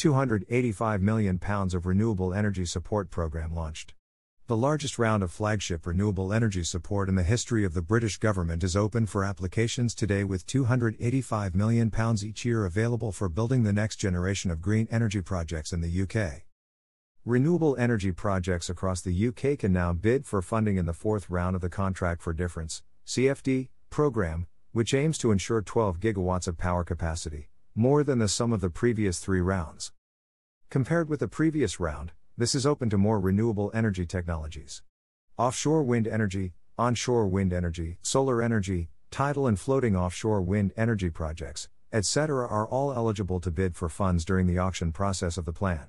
285 million pounds of renewable energy support program launched. The largest round of flagship renewable energy support in the history of the British government is open for applications today with 285 million pounds each year available for building the next generation of green energy projects in the UK. Renewable energy projects across the UK can now bid for funding in the fourth round of the Contract for Difference CFD program, which aims to ensure 12 gigawatts of power capacity, more than the sum of the previous 3 rounds. Compared with the previous round, this is open to more renewable energy technologies. Offshore wind energy, onshore wind energy, solar energy, tidal and floating offshore wind energy projects, etc., are all eligible to bid for funds during the auction process of the plan.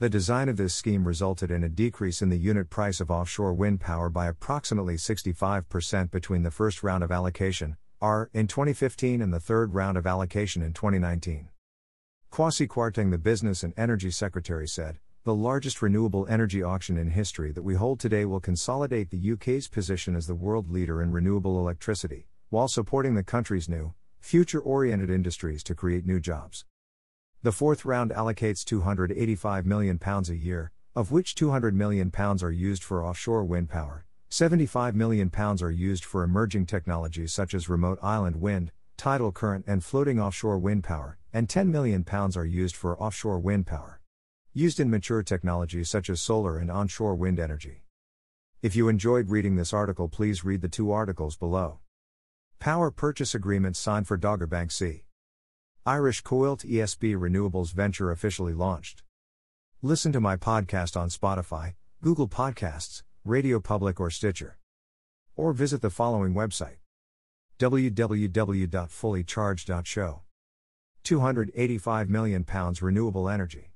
The design of this scheme resulted in a decrease in the unit price of offshore wind power by approximately 65% between the first round of allocation, R, in 2015 and the third round of allocation in 2019. Kwasi Kwarteng, the Business and Energy Secretary, said, the largest renewable energy auction in history that we hold today will consolidate the UK's position as the world leader in renewable electricity, while supporting the country's new, future oriented industries to create new jobs. The fourth round allocates £285 million a year, of which £200 million are used for offshore wind power, £75 million are used for emerging technologies such as remote island wind, tidal current, and floating offshore wind power, and £10 million are used for offshore wind power used in mature technologies such as solar and onshore wind energy. If you enjoyed reading this article, please read the two articles below. Power purchase agreement signed for Dogger Bank C. Irish Coillte ESB Renewables venture officially launched. Listen to my podcast on Spotify, Google Podcasts, Radio Public, or Stitcher. Or visit the following website www.fullycharged.show. 285 million pounds renewable energy.